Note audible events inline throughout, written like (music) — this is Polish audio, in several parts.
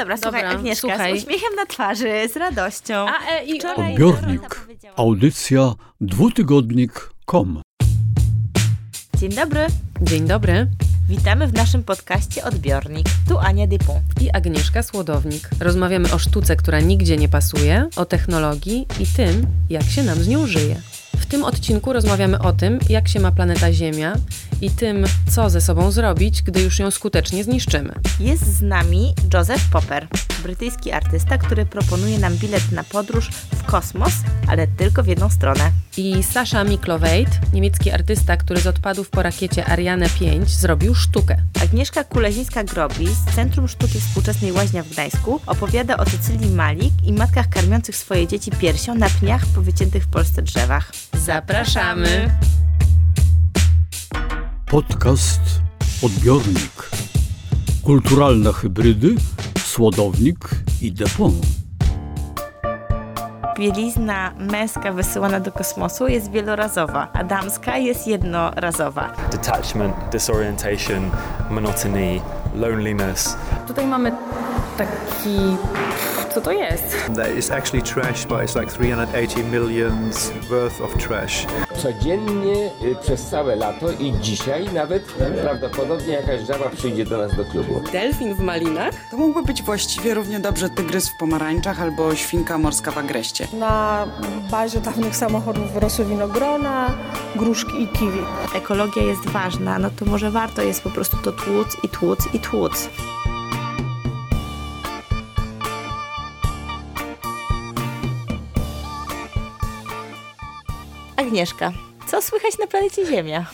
dobra, słuchaj, Dobra, Agnieszka, słuchaj. z uśmiechem na twarzy, z radością. A, e, i Wczoraj Odbiornik. Audycja dwutygodnik.com Dzień dobry, Dzień dobry. witamy w naszym podcaście Odbiornik. Tu Ania Dypon. I Agnieszka Słodownik. Rozmawiamy o sztuce, która nigdzie nie pasuje, o technologii i tym, jak się nam z nią żyje. W tym odcinku rozmawiamy o tym, jak się ma planeta Ziemia i tym, co ze sobą zrobić, gdy już ją skutecznie zniszczymy. Jest z nami Joseph Popper, brytyjski artysta, który proponuje nam bilet na podróż w kosmos, ale tylko w jedną stronę. I Sasha Miklowejt, niemiecki artysta, który z odpadów po rakiecie Ariane 5 zrobił sztukę. Agnieszka Kulezińska-Grobi z Centrum Sztuki Współczesnej Łaźnia w Gdańsku opowiada o Cecylii Malik i matkach karmiących swoje dzieci piersią na pniach po wyciętych w Polsce drzewach. Zapraszamy! Podcast Odbiornik. Kulturalne hybrydy, słodownik i depon. Bielizna męska wysyłana do kosmosu jest wielorazowa, a damska jest jednorazowa. detachment, disorientation, monotony, loneliness. Tutaj mamy taki... Co to jest? That is actually trash, but it's like 380 millions worth of trash. codziennie y, przez całe lato i dzisiaj nawet prawdopodobnie jakaś żaba przyjdzie do nas do klubu. Delfin w malinach? To mógłby być właściwie równie dobrze tygrys w pomarańczach albo świnka morska w agreście. Na bazie dawnych samochodów rosły winogrona, gruszki i kiwi. Ekologia jest ważna, no to może warto jest po prostu to tłuc i tłuc i tłuc. Agnieszka, co słychać na planecie Ziemia?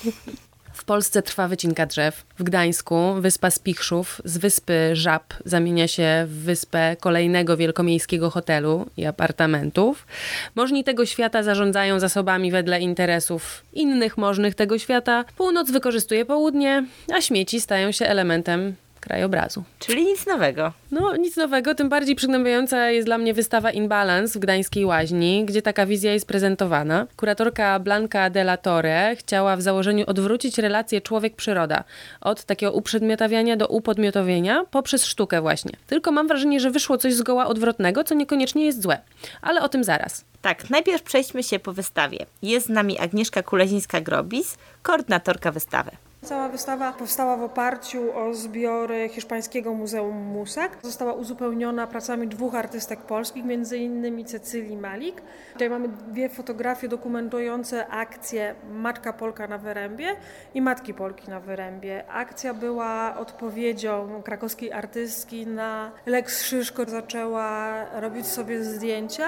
W Polsce trwa wycinka drzew. W Gdańsku wyspa Spichrzów z wyspy Żab zamienia się w wyspę kolejnego wielkomiejskiego hotelu i apartamentów. Możni tego świata zarządzają zasobami wedle interesów innych możnych tego świata. Północ wykorzystuje południe, a śmieci stają się elementem krajobrazu. Czyli nic nowego. No, nic nowego, tym bardziej przygnębiająca jest dla mnie wystawa Inbalance w Gdańskiej Łaźni, gdzie taka wizja jest prezentowana. Kuratorka Blanca de la Torre chciała w założeniu odwrócić relację człowiek-przyroda od takiego uprzedmiotawiania do upodmiotowienia poprzez sztukę właśnie. Tylko mam wrażenie, że wyszło coś zgoła odwrotnego, co niekoniecznie jest złe. Ale o tym zaraz. Tak, najpierw przejdźmy się po wystawie. Jest z nami Agnieszka Kulezińska-Grobis, koordynatorka wystawy. Cała wystawa powstała w oparciu o zbiory Hiszpańskiego Muzeum Musak. Została uzupełniona pracami dwóch artystek polskich, m.in. Cecylii Malik. Tutaj mamy dwie fotografie dokumentujące akcję Matka Polka na Wyrębie i Matki Polki na Wyrębie. Akcja była odpowiedzią krakowskiej artystki na Lex Szyszko. Zaczęła robić sobie zdjęcia,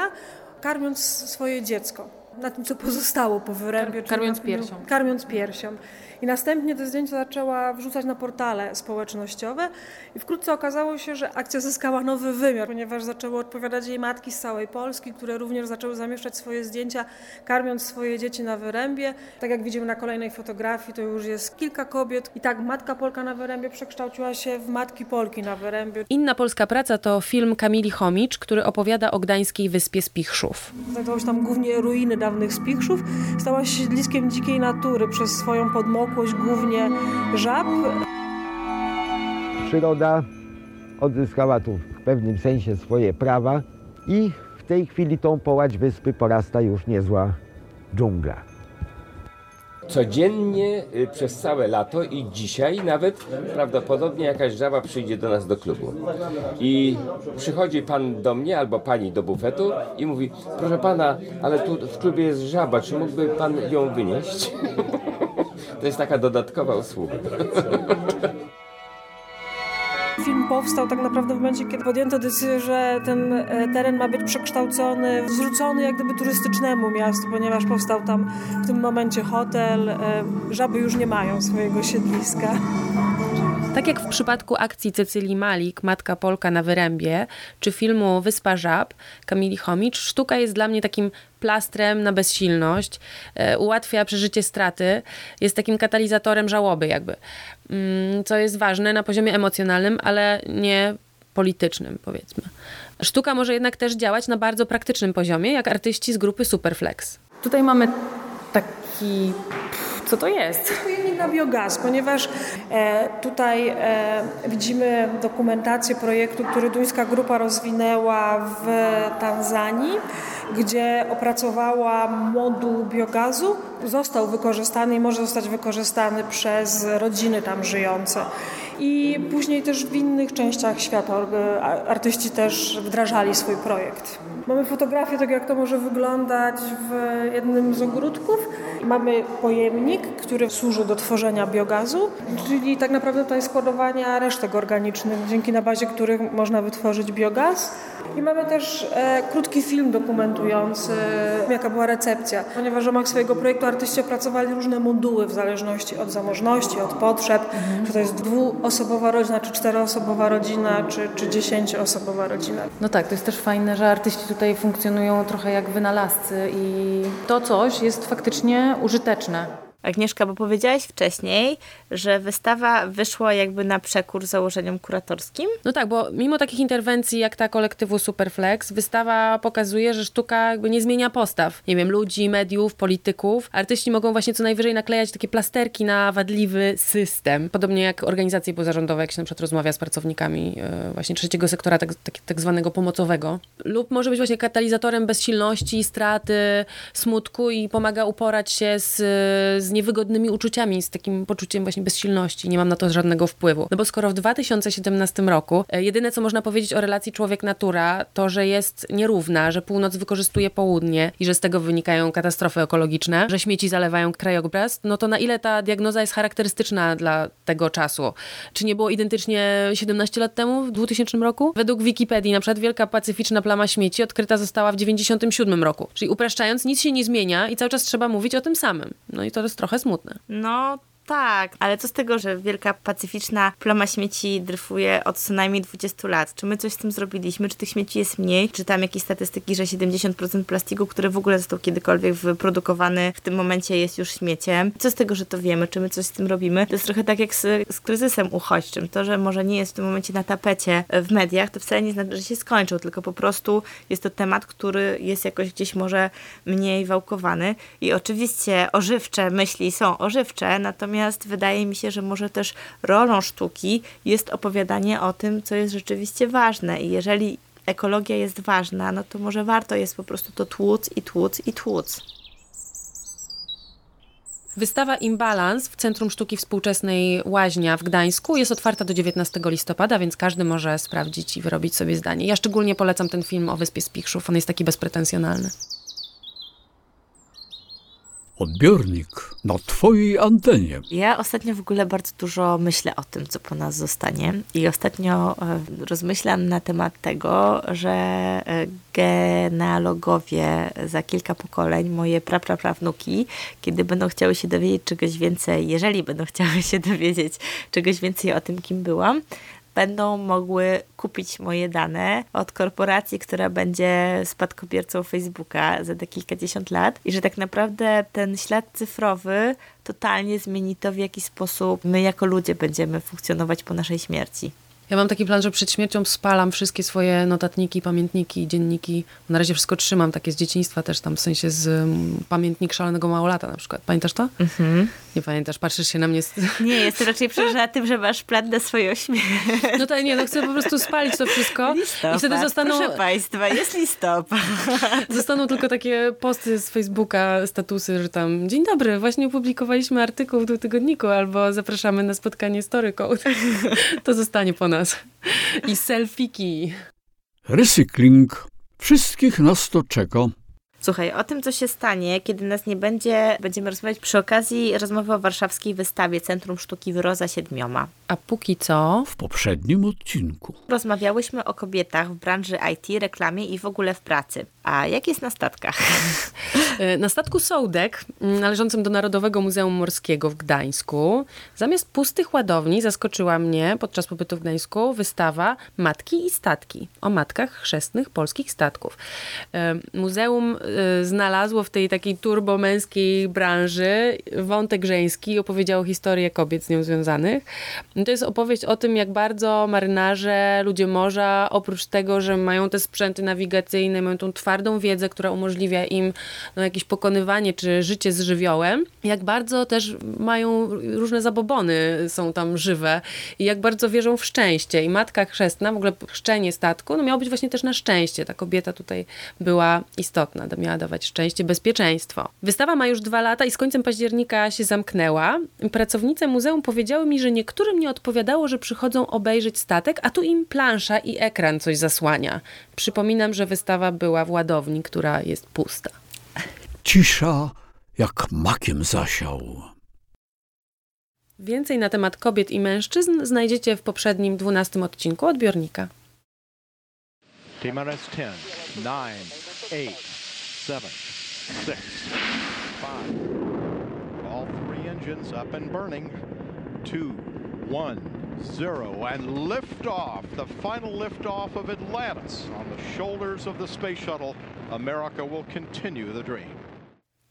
karmiąc swoje dziecko. Na tym, co pozostało po wyrębie. czyli karmiąc na- piersią. Karmiąc piersią. I następnie te zdjęcia zaczęła wrzucać na portale społecznościowe i wkrótce okazało się, że akcja zyskała nowy wymiar, ponieważ zaczęły odpowiadać jej matki z całej Polski, które również zaczęły zamieszczać swoje zdjęcia, karmiąc swoje dzieci na wyrębie. Tak jak widzimy na kolejnej fotografii, to już jest kilka kobiet. I tak Matka Polka na wyrębie przekształciła się w Matki Polki na wyrębie. Inna polska praca to film Kamili Chomicz, który opowiada o gdańskiej wyspie Spichrzów. Znajdowały się tam głównie ruiny dawnych spichrzów. Stała się siedliskiem dzikiej natury przez swoją podmokłość, głównie żab. przyroda odzyskała tu w pewnym sensie swoje prawa i w tej chwili tą połać wyspy porasta już niezła dżungla. Codziennie y, przez całe lato i dzisiaj nawet prawdopodobnie jakaś żaba przyjdzie do nas do klubu. I przychodzi pan do mnie albo pani do bufetu i mówi, proszę pana, ale tu w klubie jest żaba, czy mógłby pan ją wynieść? (laughs) To jest taka dodatkowa usługa. Film powstał tak naprawdę w momencie, kiedy podjęto decyzję, że ten e, teren ma być przekształcony, zwrócony jak gdyby turystycznemu miastu, ponieważ powstał tam w tym momencie hotel. e, Żaby już nie mają swojego siedliska. Tak jak w przypadku akcji Cecylii Malik, Matka Polka na Wyrębie, czy filmu Wyspa Żab Kamili Chomicz, sztuka jest dla mnie takim plastrem na bezsilność, e, ułatwia przeżycie straty, jest takim katalizatorem żałoby jakby, Mm, co jest ważne na poziomie emocjonalnym, ale nie politycznym powiedzmy. Sztuka może jednak też działać na bardzo praktycznym poziomie, jak artyści z grupy Superflex. Tutaj mamy taki Co to jest? Pojemnik na biogaz, ponieważ e, tutaj e, widzimy dokumentację projektu, który duńska grupa rozwinęła w Tanzanii, gdzie opracowała moduł biogazu. Został wykorzystany i może zostać wykorzystany przez rodziny tam żyjące. I później też w innych częściach świata artyści też wdrażali swój projekt. Mamy fotografię tego, jak to może wyglądać w jednym z ogródków. Mamy pojemnik, który służy do tworzenia biogazu, czyli tak naprawdę tutaj składowania resztek organicznych, dzięki na bazie których można wytworzyć biogaz. I mamy też e, krótki film dokumentujący, jaka była recepcja, ponieważ w ramach swojego projektu artyści opracowali różne moduły w zależności od zamożności, od potrzeb, mhm. czy to jest dwuosobowa rodzina, czy czteroosobowa rodzina, czy, czy dziesięcioosobowa rodzina. No tak, to jest też fajne, że artyści tutaj funkcjonują trochę jak wynalazcy i to coś jest faktycznie użyteczne. Agnieszka, bo powiedziałaś wcześniej, że wystawa wyszła jakby na przekór założeniom kuratorskim. No tak, bo mimo takich interwencji jak ta kolektywu Superflex, wystawa pokazuje, że sztuka jakby nie zmienia postaw. Nie wiem, ludzi, mediów, polityków. Artyści mogą właśnie co najwyżej naklejać takie plasterki na wadliwy system. Podobnie jak organizacje pozarządowe, jak się na przykład rozmawia z pracownikami e, właśnie trzeciego sektora, tak, tak, tak zwanego pomocowego. Lub może być właśnie katalizatorem bezsilności, straty, smutku i pomaga uporać się z, z niewygodnymi uczuciami, z takim poczuciem właśnie bezsilności. Nie mam na to żadnego wpływu. No bo skoro w 2017 roku e, jedyne, co można powiedzieć o relacji człowiek-natura, to, że jest nierówna, że północ wykorzystuje południe i że z tego wynikają katastrofy ekologiczne, że śmieci zalewają krajobraz, no to na ile ta diagnoza jest charakterystyczna dla tego czasu? Czy nie było identycznie 17 lat temu, w 2000 roku? Według Wikipedii na przykład Wielka Pacyficzna Plama Śmieci odkryta została w 97 roku. Czyli upraszczając, nic się nie zmienia i cały czas trzeba mówić o tym samym. No i to jest trochę smutne. No tak, ale co z tego, że wielka pacyficzna plama śmieci dryfuje od co najmniej 20 lat? Czy my coś z tym zrobiliśmy? Czy tych śmieci jest mniej? Czy tam jakieś statystyki, że 70% plastiku, który w ogóle został kiedykolwiek wyprodukowany, w tym momencie jest już śmieciem? Co z tego, że to wiemy? Czy my coś z tym robimy? To jest trochę tak jak z, z kryzysem uchodźczym. To, że może nie jest w tym momencie na tapecie w mediach, to wcale nie znaczy, że się skończył, tylko po prostu jest to temat, który jest jakoś gdzieś może mniej wałkowany. I oczywiście ożywcze myśli są ożywcze, natomiast Natomiast wydaje mi się, że może też rolą sztuki jest opowiadanie o tym, co jest rzeczywiście ważne. I jeżeli ekologia jest ważna, no to może warto jest po prostu to tłuc i tłuc i tłuc. Wystawa Imbalans w Centrum Sztuki Współczesnej Łaźnia w Gdańsku jest otwarta do 19 listopada, więc każdy może sprawdzić i wyrobić sobie zdanie. Ja szczególnie polecam ten film o Wyspie Spichrzów, on jest taki bezpretensjonalny. Odbiornik na Twojej antenie. Ja ostatnio w ogóle bardzo dużo myślę o tym, co po nas zostanie. I ostatnio e, rozmyślam na temat tego, że e, genealogowie za kilka pokoleń, moje prapraprawnuki, kiedy będą chciały się dowiedzieć czegoś więcej, jeżeli będą chciały się dowiedzieć czegoś więcej o tym, kim byłam, będą mogły kupić moje dane od korporacji, która będzie spadkobiercą Facebooka za te kilkadziesiąt lat i że tak naprawdę ten ślad cyfrowy totalnie zmieni to, w jaki sposób my jako ludzie będziemy funkcjonować po naszej śmierci. Ja mam taki plan, że przed śmiercią spalam wszystkie swoje notatniki, pamiętniki, dzienniki. Na razie wszystko trzymam, takie z dzieciństwa też tam, w sensie z um, pamiętnik szalonego małolata na przykład. Pamiętasz to? Mhm. Nie pamiętasz, patrzysz się na mnie. Z... (laughs) Nie, jestem raczej przerażona tym, że masz plan na swoją śmierć. No tak, nie, no chcę po prostu spalić to wszystko. Listopad, I wtedy zostaną... proszę Państwa, jest listopad. (laughs) Zostaną tylko takie posty z Facebooka, statusy, że tam dzień dobry, właśnie opublikowaliśmy artykuł w tygodniku albo zapraszamy na spotkanie z Toryką. (laughs) To zostanie po nas nas. I selfiki. Recykling. Wszystkich nas to czeka. Słuchaj, o tym, co się stanie, kiedy nas nie będzie, będziemy rozmawiać przy okazji rozmowy o warszawskiej wystawie Centrum Sztuki Wyroza Siedmioma. A póki co? W poprzednim odcinku. Rozmawiałyśmy o kobietach w branży IT, reklamie i w ogóle w pracy. A jak jest na statkach? (laughs) E, na statku Sołdek, mm, należącym do Narodowego Muzeum Morskiego w Gdańsku, zamiast pustych ładowni zaskoczyła mnie podczas pobytu w Gdańsku wystawa Matki i Statki o matkach chrzestnych polskich statków. E, muzeum e, znalazło w tej takiej turbomęskiej branży wątek żeński, opowiedziało historię kobiet z nią związanych. To jest opowieść o tym, jak bardzo marynarze, ludzie morza, oprócz tego, że mają te sprzęty nawigacyjne, mają tą twarz twardą wiedzę, która umożliwia im no, jakieś pokonywanie czy życie z żywiołem, jak bardzo też mają różne zabobony, są tam żywe i jak bardzo wierzą w szczęście. I matka chrzestna, w ogóle chrzczenie statku, no miało być właśnie też na szczęście. Ta kobieta tutaj była istotna, miała dawać szczęście, bezpieczeństwo. Wystawa ma już dwa lata i z końcem października się zamknęła. Pracownice muzeum powiedziały mi, że niektórym nie odpowiadało, że przychodzą obejrzeć statek, a tu im plansza i ekran coś zasłania. Przypominam, że wystawa była w ładowni, która jest pusta. Cisza jak makiem zasiał. Więcej na temat kobiet i mężczyzn znajdziecie w poprzednim dwunastym odcinku odbiornika. TMRS 10, 9, 8, 7, 6, 5. All three engines up and burning. 2, 1, 0 and lift off. The final lift off of Atlantis on the shoulders of the space shuttle. America will continue the dream.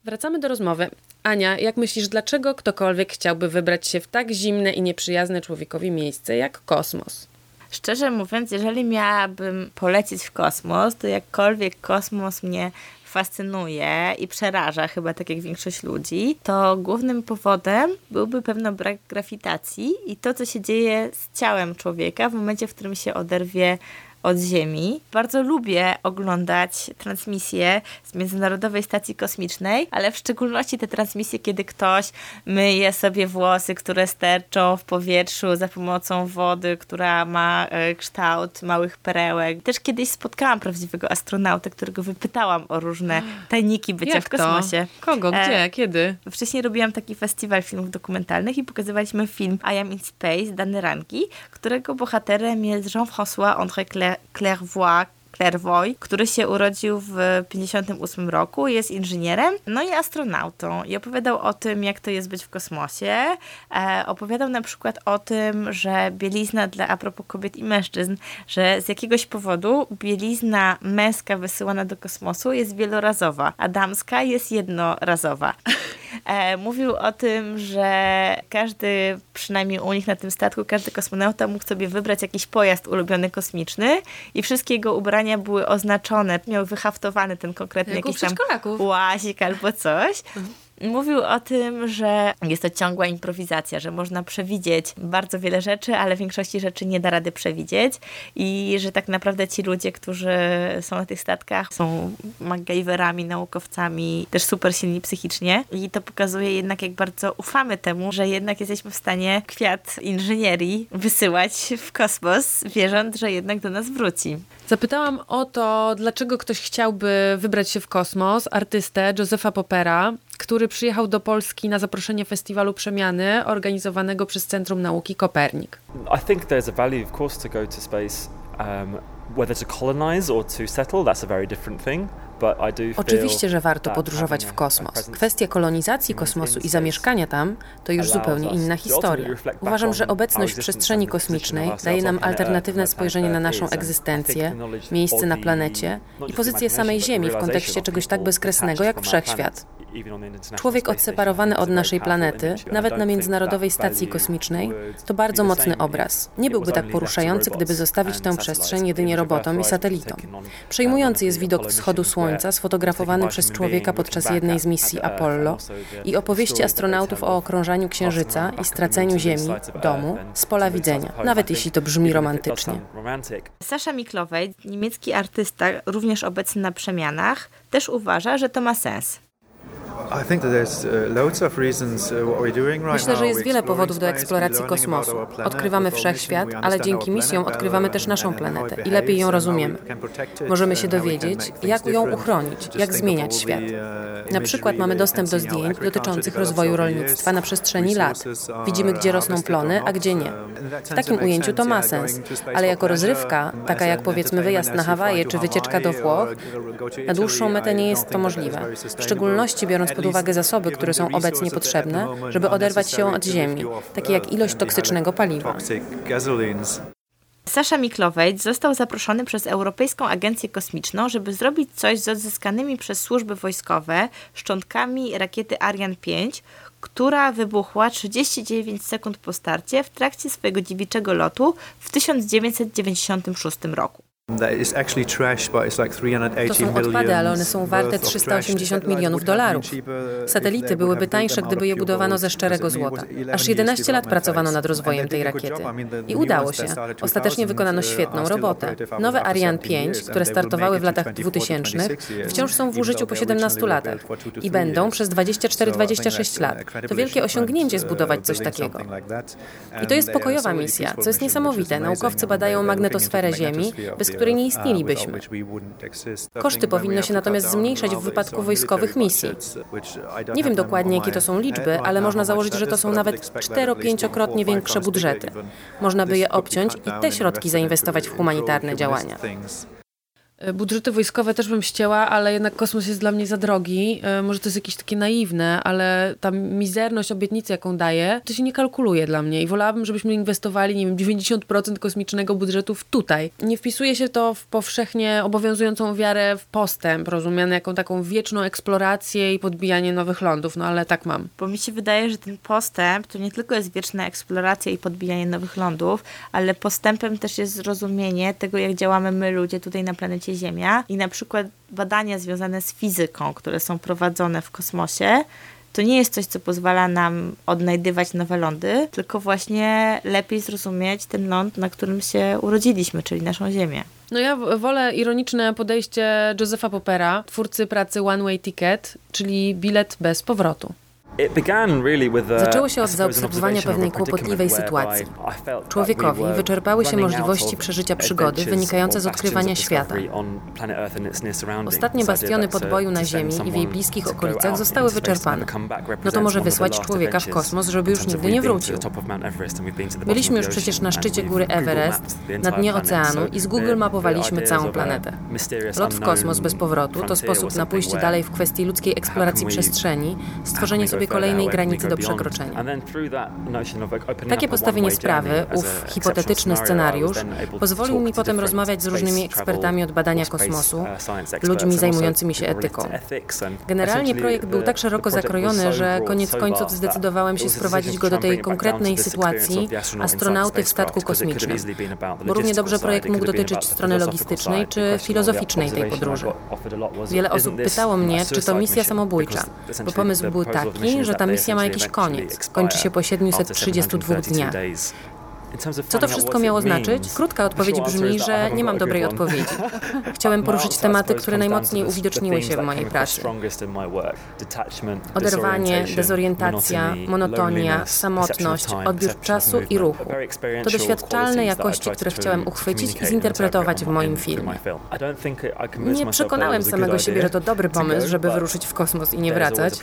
Wracamy do rozmowy. Ania, jak myślisz, dlaczego ktokolwiek chciałby wybrać się w tak zimne i nieprzyjazne człowiekowi miejsce jak kosmos? Szczerze mówiąc, jeżeli miałabym polecieć w kosmos, to jakkolwiek kosmos mnie fascynuje i przeraża, chyba tak jak większość ludzi, to głównym powodem byłby pewno brak grawitacji i to, co się dzieje z ciałem człowieka w momencie, w którym się oderwie od Ziemi. Bardzo lubię oglądać transmisje z Międzynarodowej Stacji Kosmicznej, ale w szczególności te transmisje, kiedy ktoś myje sobie włosy, które sterczą w powietrzu za pomocą wody, która ma e, kształt małych perełek. Też kiedyś spotkałam prawdziwego astronautę, którego wypytałam o różne (gasps) tajniki bycia Jak w kosmosie. To? Kogo? Gdzie? E, Kiedy? Wcześniej robiłam taki festiwal filmów dokumentalnych i pokazywaliśmy film I Am in Space Dany Ranki, którego bohaterem jest Jean-François André Clairvoy, Clairvoy, który się urodził w 1958 roku, jest inżynierem, no i astronautą. I opowiadał o tym, jak to jest być w kosmosie. E, opowiadał na przykład o tym, że bielizna dla, a propos kobiet i mężczyzn, że z jakiegoś powodu bielizna męska wysyłana do kosmosu jest wielorazowa, a damska jest jednorazowa. (laughs) E, mówił o tym, że każdy, przynajmniej u nich na tym statku, każdy kosmonauta mógł sobie wybrać jakiś pojazd ulubiony kosmiczny i wszystkie jego ubrania były oznaczone, miał wyhaftowany ten konkretny Jak jakiś tam łazik albo coś. Mhm. Mówił o tym, że jest to ciągła improwizacja, że można przewidzieć bardzo wiele rzeczy, ale większości rzeczy nie da rady przewidzieć i że tak naprawdę ci ludzie, którzy są na tych statkach, są MacGyverami, naukowcami, też super silni psychicznie i to pokazuje jednak, jak bardzo ufamy temu, że jednak jesteśmy w stanie kwiat inżynierii wysyłać w kosmos, wierząc, że jednak do nas wróci. Zapytałam o to, dlaczego ktoś chciałby wybrać się w kosmos, artystę Josepha Popera, który przyjechał do Polski na zaproszenie festiwalu przemiany organizowanego przez Centrum Nauki Kopernik. I think there's a value of course to go to space um, whether to colonize or to settle that's a very different thing. Oczywiście, że warto podróżować w kosmos. Kwestia kolonizacji kosmosu i zamieszkania tam to już zupełnie inna historia. Uważam, że obecność w przestrzeni kosmicznej daje nam alternatywne spojrzenie na naszą egzystencję, miejsce na planecie i pozycję samej Ziemi w kontekście czegoś tak bezkresnego jak wszechświat. Człowiek odseparowany od naszej planety, nawet na Międzynarodowej Stacji Kosmicznej, to bardzo mocny obraz. Nie byłby tak poruszający, gdyby zostawić tę przestrzeń jedynie robotom i satelitom. Przejmujący jest widok wschodu Słońca, sfotografowany przez człowieka podczas jednej z misji Apollo i opowieści astronautów o okrążaniu Księżyca i straceniu Ziemi, domu, z pola widzenia, nawet jeśli to brzmi romantycznie. Sasza Miklowej, niemiecki artysta, również obecny na przemianach, też uważa, że to ma sens. Myślę, że jest wiele powodów do eksploracji kosmosu. Odkrywamy wszechświat, ale dzięki misjom odkrywamy też naszą planetę i lepiej ją rozumiemy. Możemy się dowiedzieć, jak ją uchronić, jak zmieniać świat. Uh, na przykład mamy dostęp do zdjęć dotyczących rozwoju rolnictwa na przestrzeni lat. Widzimy, gdzie rosną plony, a gdzie nie. W takim ujęciu to ma sens, ale jako rozrywka, taka jak powiedzmy wyjazd na Hawaje czy wycieczka do Włoch, na dłuższą metę nie jest to możliwe. W szczególności biorąc pod uwagę zasoby, które są obecnie potrzebne, żeby oderwać się od ziemi, takie jak ilość toksycznego paliwa. Sasza Miklowej został zaproszony przez Europejską Agencję Kosmiczną, żeby zrobić coś z odzyskanymi przez służby wojskowe szczątkami rakiety Ariane 5, która wybuchła 39 sekund po starcie w trakcie swojego dziewiczego lotu w 1996 roku. To są odpady, ale one są warte 380 milionów dolarów. Satelity byłyby tańsze, gdyby je budowano ze szczerego złota. Aż 11 lat pracowano nad rozwojem tej rakiety. I udało się. Ostatecznie wykonano świetną robotę. Nowe Ariane 5, które startowały w latach 2000, wciąż są w użyciu po 17 latach i będą przez 24-26 lat. To wielkie osiągnięcie zbudować coś takiego. I to jest pokojowa misja, co jest niesamowite. Naukowcy badają magnetosferę Ziemi, bez której nie istnielibyśmy. Koszty powinno się natomiast zmniejszać w wypadku wojskowych misji. Nie wiem dokładnie, jakie to są liczby, ale można założyć, że to są nawet 4-5-krotnie większe budżety. Można by je obciąć i te środki zainwestować w humanitarne działania. E, budżety wojskowe też bym ścięła, ale jednak kosmos jest dla mnie za drogi. E, może to jest jakieś takie naiwne, ale ta mizerność obietnicy, jaką daje, to się nie kalkuluje dla mnie i wolałabym, żebyśmy inwestowali, nie wiem, 90% kosmicznego budżetu w tutaj. Nie wpisuje się to w powszechnie obowiązującą wiarę w postęp, rozumiane jaką taką wieczną eksplorację i podbijanie nowych lądów, no ale tak mam. Bo mi się wydaje, że ten postęp to nie tylko jest wieczna eksploracja i podbijanie nowych lądów, ale postępem też jest zrozumienie tego, jak działamy my ludzie tutaj na planecie planecie Ziemia i na przykład badania związane z fizyką, które są prowadzone w kosmosie, to nie jest coś, co pozwala nam odnajdywać nowe lądy, tylko właśnie lepiej zrozumieć ten ląd, na którym się urodziliśmy, czyli naszą Ziemię. No ja wolę ironiczne podejście Josepha Poppera, twórcy pracy One Way Ticket, czyli bilet bez powrotu. Zaczęło się od zaobserwowania pewnej kłopotliwej sytuacji. Człowiekowi wyczerpały się możliwości przeżycia przygody wynikające z odkrywania świata. Ostatnie bastiony podboju na Ziemi i w jej bliskich okolicach zostały wyczerpane. No to może wysłać człowieka w kosmos, żeby już nigdy nie wrócił. Byliśmy już przecież na szczycie góry Everest, na dnie oceanu i z Google mapowaliśmy całą planetę. Lot w kosmos bez powrotu to sposób na pójście dalej w kwestii ludzkiej eksploracji przestrzeni, stworzenie sobie kolejnej granicy do przekroczenia. Takie postawienie sprawy, ów hipotetyczny scenariusz, pozwolił mi potem rozmawiać z różnymi ekspertami od badania kosmosu, ludźmi zajmującymi się etyką. Generalnie projekt był tak szeroko zakrojony, że koniec końców zdecydowałem się sprowadzić go do tej konkretnej sytuacji astronauty w statku kosmicznym. Bo równie dobrze projekt mógł dotyczyć strony logistycznej czy filozoficznej tej podróży. Wiele osób pytało mnie, czy to misja samobójcza, bo pomysł był taki, że ta misja ma jakiś koniec. Kończy się po 732 dniach. Co to wszystko miało znaczyć? Krótka odpowiedź brzmi, że nie mam dobrej odpowiedzi. (laughs) Chciałem poruszyć tematy, które najmocniej uwidoczniły się w mojej pracy. Oderwanie, dezorientacja, monotonia, samotność, odbiór czasu i ruchu. To doświadczalne jakości, które chciałem uchwycić i zinterpretować w moim filmie. Nie przekonałem samego siebie, że to dobry pomysł, żeby wyruszyć w kosmos i nie wracać.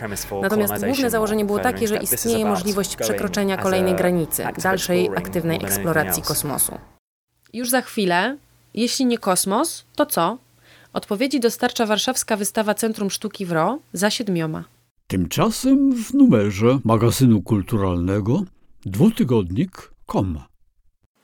Natomiast główne założenie było takie, że istnieje możliwość przekroczenia kolejnej granicy, dalszej aktywnej eksploracji kosmosu. Już za chwilę, jeśli nie kosmos, to co? Odpowiedzi dostarcza warszawska wystawa Centrum Sztuki w RO za siedmioma. Tymczasem w numerze magazynu kulturalnego dwutygodnik.com.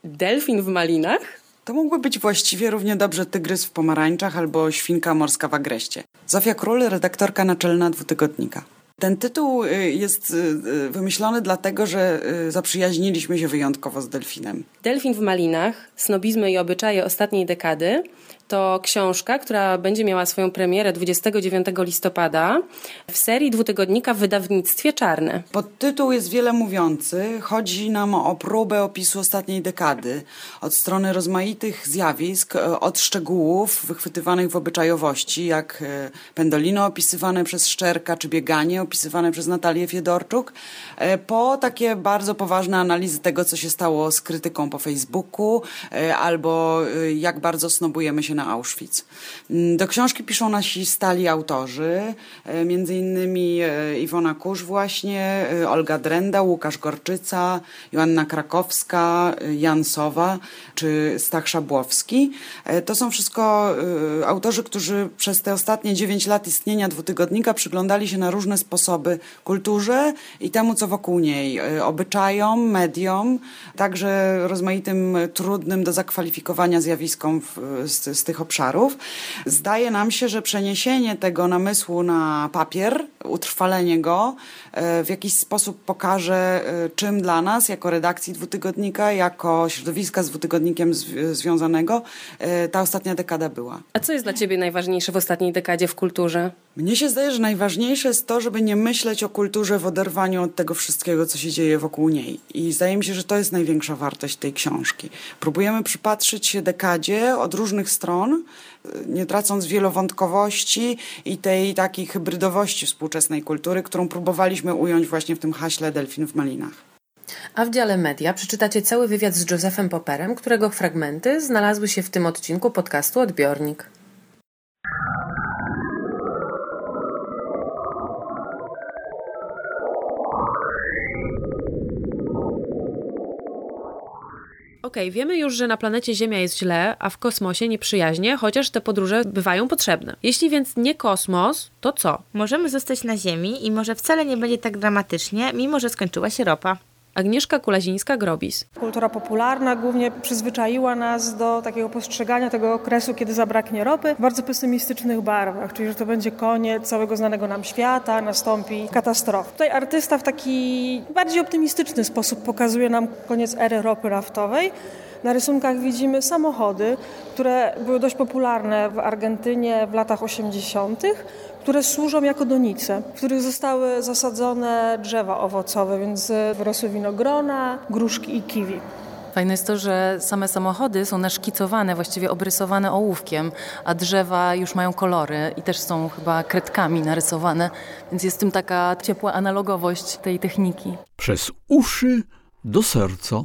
Delfin w malinach? To mógłby być właściwie równie dobrze tygrys w pomarańczach albo świnka morska w agreście. Zofia Król, redaktorka naczelna dwutygodnika. Ten tytuł y, jest y, y, wymyślony dlatego, że zaprzyjaźniliśmy się wyjątkowo z delfinem. Delfin w malinach, snobizmy i obyczaje ostatniej dekady to książka, która będzie miała swoją premierę 29 listopada w serii dwutygodnika w wydawnictwie Czarne. Podtytuł jest wiele mówiący. Chodzi nam o próbę opisu ostatniej dekady. Od strony rozmaitych zjawisk, e, od szczegółów wychwytywanych w obyczajowości, jak e, pendolino opisywane przez Szczerka, czy bieganie opisywane przez Natalię Fiedorczuk, e, po takie bardzo poważne analizy tego, co się stało z krytyką po Facebooku, albo jak bardzo snobujemy się na na Auschwitz. Mm, do książki piszą nasi stali autorzy, e, między innymi e, Iwona Kusz właśnie, e, Olga Drenda, Łukasz Gorczyca, Joanna Krakowska, Jan Sowa czy Stach Szabłowski. To są wszystko autorzy, którzy przez te ostatnie dziewięć lat istnienia dwutygodnika przyglądali się na różne sposoby kulturze i temu, co wokół niej, obyczajom, mediom, także rozmaitym trudnym do zakwalifikowania zjawiskom z, z tych obszarów. Zdaje nam się, że przeniesienie tego namysłu na papier, utrwalenie go w jakiś sposób pokaże, czym dla nas, jako redakcji dwutygodnika, jako środowiska z dwutygodnikiem związanego, ta ostatnia dekada była. A co jest dla Ciebie najważniejsze w ostatniej dekadzie w kulturze? Mnie się zdaje, że najważniejsze jest to, żeby nie myśleć o kulturze w oderwaniu od tego wszystkiego, co się dzieje wokół niej. I zdaje mi się, że to jest największa wartość tej książki. Próbujemy przypatrzyć się dekadzie od różnych stron, nie tracąc wielowątkowości i tej takiej hybrydowości współczesnej kultury, którą próbowaliśmy ująć właśnie w tym haśle Delfin w Malinach. A w dziale media przeczytacie cały wywiad z Josephem Popperem, którego fragmenty znalazły się w tym odcinku podcastu Odbiornik. Okej, okay, wiemy już, że na planecie Ziemia jest źle, a w kosmosie nieprzyjaźnie, chociaż te podróże bywają potrzebne. Jeśli więc nie kosmos, to co? Możemy zostać na Ziemi i może wcale nie będzie tak dramatycznie, mimo że skończyła się ropa. Agnieszka Kulazińska-Grobis. Kultura popularna głównie przyzwyczaiła nas do takiego postrzegania tego okresu, kiedy zabraknie ropy, w bardzo pesymistycznych barwach, czyli że to będzie koniec całego znanego nam świata, nastąpi katastrofa. Tutaj artysta w taki bardziej optymistyczny sposób pokazuje nam koniec ery ropy naftowej. Na rysunkach widzimy samochody, które były dość popularne w Argentynie w latach 80 które służą jako donice, w których zostały zasadzone drzewa owocowe, więc wyrosły winogrona, gruszki i kiwi. Fajne jest to, że same samochody są naszkicowane, właściwie obrysowane ołówkiem, a drzewa już mają kolory i też są chyba kredkami narysowane, więc jest w tym taka ciepła analogowość tej techniki. Przez uszy do serca.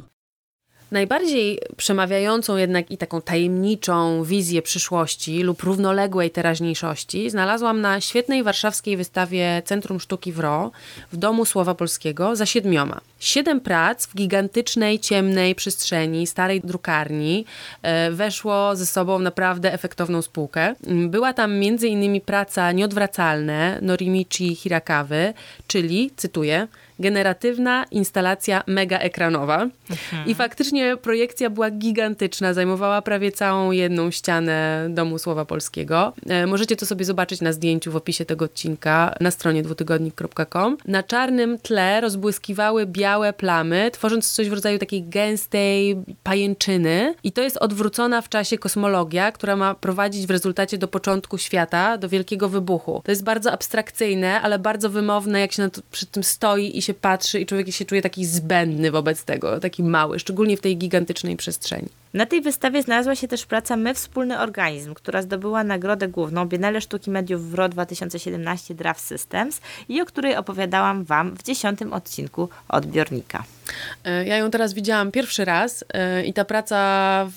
Najbardziej przemawiającą jednak i taką tajemniczą wizję przyszłości lub równoległej teraźniejszości znalazłam na świetnej warszawskiej wystawie Centrum Sztuki w RO w Domu Słowa Polskiego za siedmioma. Siedem prac w gigantycznej, ciemnej przestrzeni starej drukarni e, weszło ze sobą naprawdę efektowną spółkę. Była tam m.in. praca Nieodwracalne Norimichi Hirakawy, czyli, cytuję, generatywna instalacja mega ekranowa. Mhm. I faktycznie projekcja była gigantyczna, zajmowała prawie całą jedną ścianę Domu Słowa Polskiego. E, możecie to sobie zobaczyć na zdjęciu w opisie tego odcinka na stronie dwutygodnik.com. Na czarnym tle rozbłyskiwały białe plamy, tworząc coś w rodzaju takiej gęstej pajęczyny. I to jest odwrócona w czasie kosmologia, która ma prowadzić w rezultacie do początku świata, do wielkiego wybuchu. To jest bardzo abstrakcyjne, ale bardzo wymowne, jak się to, przy tym stoi i się patrzy i człowiek się czuje taki zbędny wobec tego, taki mały, szczególnie w tej gigantycznej przestrzeni. Na tej wystawie znalazła się też praca My Wspólny Organizm, która zdobyła nagrodę główną Biennale Sztuki Mediów w RO 2017 Draft Systems i o której opowiadałam Wam w dziesiątym odcinku Odbiornika. E, ja ją teraz widziałam pierwszy raz e, i ta praca w,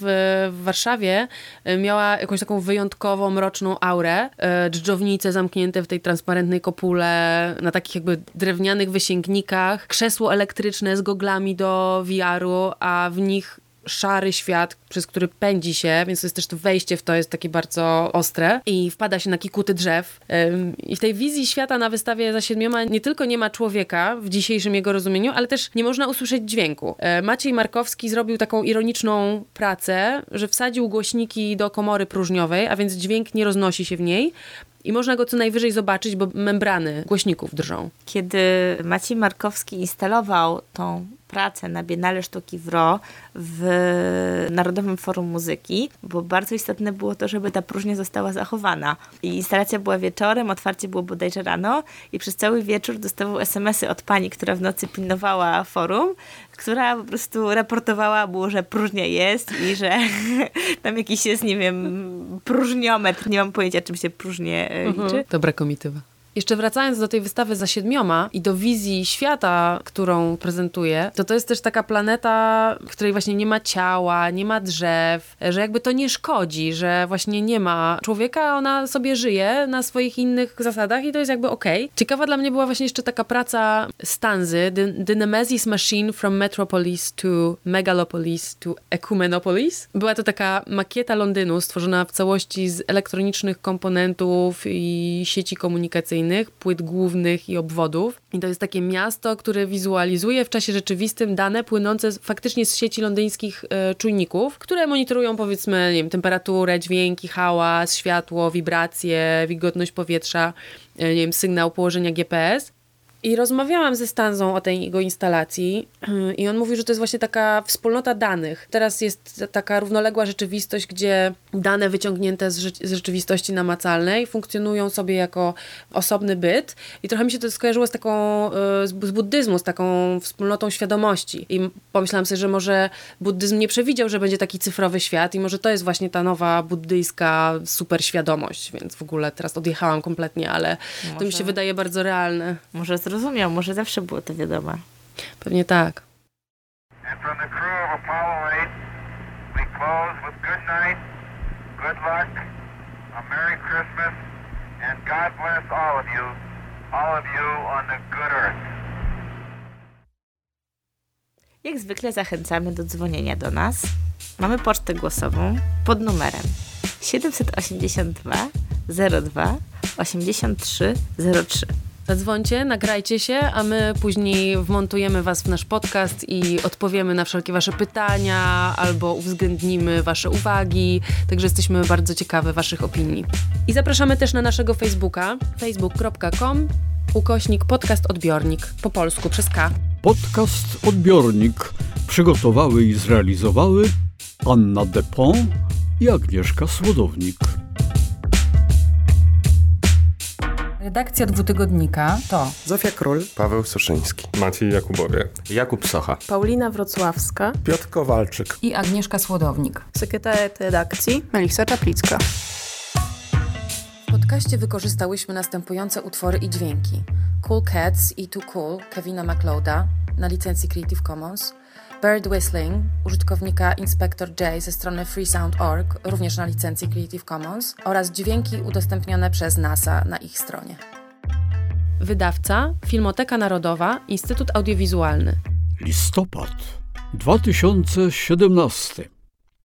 w Warszawie e, miała jakąś taką wyjątkową, mroczną aurę. Dżdżownice zamknięte w tej transparentnej kopule, na takich jakby drewnianych wysięgnikach, krzesło elektryczne z goglami do VR-u, a w nich szary świat, przez który pędzi się, więc to jest też to wejście w to jest takie bardzo ostre i wpada się na kikuty drzew. I w tej wizji świata na wystawie za siedmioma nie tylko nie ma człowieka w dzisiejszym jego rozumieniu, ale też nie można usłyszeć dźwięku. E, Maciej Markowski zrobił taką ironiczną pracę, że wsadził głośniki do komory próżniowej, a więc dźwięk nie roznosi się w niej, i można go co najwyżej zobaczyć, bo membrany głośników drżą. Kiedy Maciej Markowski instalował tą pracę na Biennale Sztuki w RO w Narodowym Forum Muzyki, bo bardzo istotne było to, żeby ta próżnia została zachowana. I instalacja była wieczorem, otwarcie było bodajże rano i przez cały wieczór dostawał SMS-y od pani, która w nocy pilnowała forum, która po prostu raportowała mu, że próżnia jest i że (laughs) tam jakiś jest, nie wiem, próżniometr, nie mam pojęcia czym się próżnie e, liczy. Mhm. Dobra komitywa. Jeszcze wracając do tej wystawy za siedmioma i do wizji świata, którą prezentuje, to to jest też taka planeta, której właśnie nie ma ciała, nie ma drzew, że jakby to nie szkodzi, że właśnie nie ma człowieka, ona sobie żyje na swoich innych zasadach i to jest jakby okej. Okay. Ciekawa dla mnie była właśnie jeszcze taka praca Stanzy, The, The Nemesis Machine from Metropolis to Megalopolis to Ecumenopolis. Była to taka makieta Londynu stworzona w całości z elektronicznych komponentów i sieci komunikacyjnych płyt głównych i obwodów. I to jest takie miasto, które wizualizuje w czasie rzeczywistym dane płynące faktycznie z sieci londyńskich e, czujników, które monitorują powiedzmy nie wiem, temperaturę, dźwięki, hałas, światło, wibracje, wilgotność powietrza, e, nie wiem, sygnał położenia GPS. I rozmawiałam ze Stanzą o tej jego instalacji i on mówił, że to jest właśnie taka wspólnota danych. Teraz jest taka równoległa rzeczywistość, gdzie dane wyciągnięte z, rzeczywistości namacalnej funkcjonują sobie jako osobny byt i trochę mi się to skojarzyło z taką, e, z buddyzmu, z taką wspólnotą świadomości. I pomyślałam sobie, że może buddyzm nie przewidział, że będzie taki cyfrowy świat i może to jest właśnie ta nowa buddyjska superświadomość, więc w ogóle teraz odjechałam kompletnie, ale może, to mi się wydaje bardzo realne. Może zrozumiał, może zawsze było to wiadome. Pewnie tak. Jak zwykle zachęcamy do dzwonienia do nas. Mamy pocztę głosową pod numerem 782 02 83 03. Zadzwońcie, nagrajcie się, a my później wmontujemy Was w nasz podcast i odpowiemy na wszelkie Wasze pytania albo uwzględnimy Wasze uwagi. Także jesteśmy bardzo ciekawe Waszych opinii. I zapraszamy też na naszego Facebooka facebook.com ukośnik podcast odbiornik po polsku przez K. Podcast odbiornik przygotowały i zrealizowały Anna Depon i Agnieszka Słodownik. Redakcja dwutygodnika to Zofia Król, Paweł Suszyński, Maciej Jakubowie, Jakub Socha, Paulina Wrocławska, Piotr Kowalczyk i Agnieszka Słodownik. Sekretariat redakcji Melisa Czaplicka. W podcaście wykorzystałyśmy następujące utwory i dźwięki. Cool Cats i Too Cool Kevina MacLeoda na licencji Creative Commons, Bird Whistling użytkownika Inspector J ze strony freesound.org, również na licencji Creative Commons oraz dźwięki udostępnione przez NASA na ich stronie. Wydawca Filmoteka Narodowa Instytut Audiowizualny. Listopad 2017